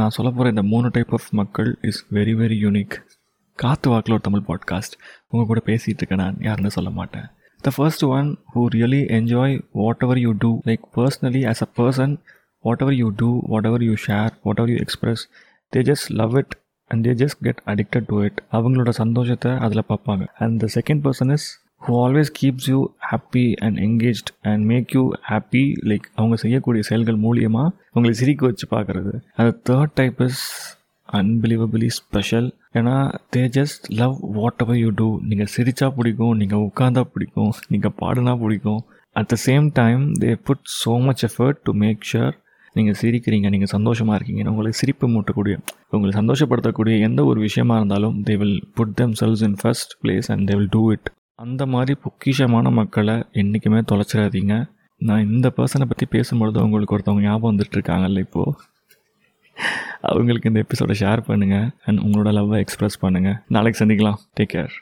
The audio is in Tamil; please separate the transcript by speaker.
Speaker 1: நான் சொல்ல போகிற இந்த மூணு டைப் ஆஃப் மக்கள் இஸ் வெரி வெரி யூனிக் காத்து வாக்கில் ஒரு தமிழ் பாட்காஸ்ட் உங்கள் கூட பேசிகிட்டு இருக்கேன் நான் யாருன்னு சொல்ல மாட்டேன். The first one who really enjoy whatever you do like personally as a person whatever you do whatever you share whatever you express they just love it and they just get addicted to it அவங்களோட சந்தோஷத்தை அதில் பார்ப்பாங்க. And the second person is who always keeps you happy and engaged and make you happy like அவங்க செய்யக்கூடிய செயல்கள் மூலியமாக உங்களை சிரிக்க வச்சு பார்க்குறது. அந்த third type is unbelievably special ஏன்னா they just love whatever you do நீங்கள் சிரித்தா பிடிக்கும் நீங்கள் உட்காந்தா பிடிக்கும் நீங்கள் பாடுனா பிடிக்கும். At the same time they put so much effort to make sure நீங்கள் சிரிக்கிறீங்க நீங்கள் சந்தோஷமாக இருக்கீங்க. உங்களை சிரிப்பு மூட்டக்கூடிய உங்களை சந்தோஷப்படுத்தக்கூடிய எந்த ஒரு விஷயமா இருந்தாலும் they will put themselves in first place and they will do it அந்த மாதிரி பொக்கிஷமான மக்களை என்றைக்குமே தொலைச்சிடாதீங்க. நான் இந்த பர்சனை பற்றி பேசும்பொழுது உங்களுக்கு ஒருத்தவங்க ஞாபகம் வந்துட்டுருக்காங்கல்ல இப்போது அவங்களுக்கு இந்த எபிசோடை ஷேர் பண்ணுங்கள் அண்ட் உங்களோட லவ்வை எக்ஸ்ப்ரெஸ் பண்ணுங்கள் நாளைக்கு சந்திக்கலாம். Take care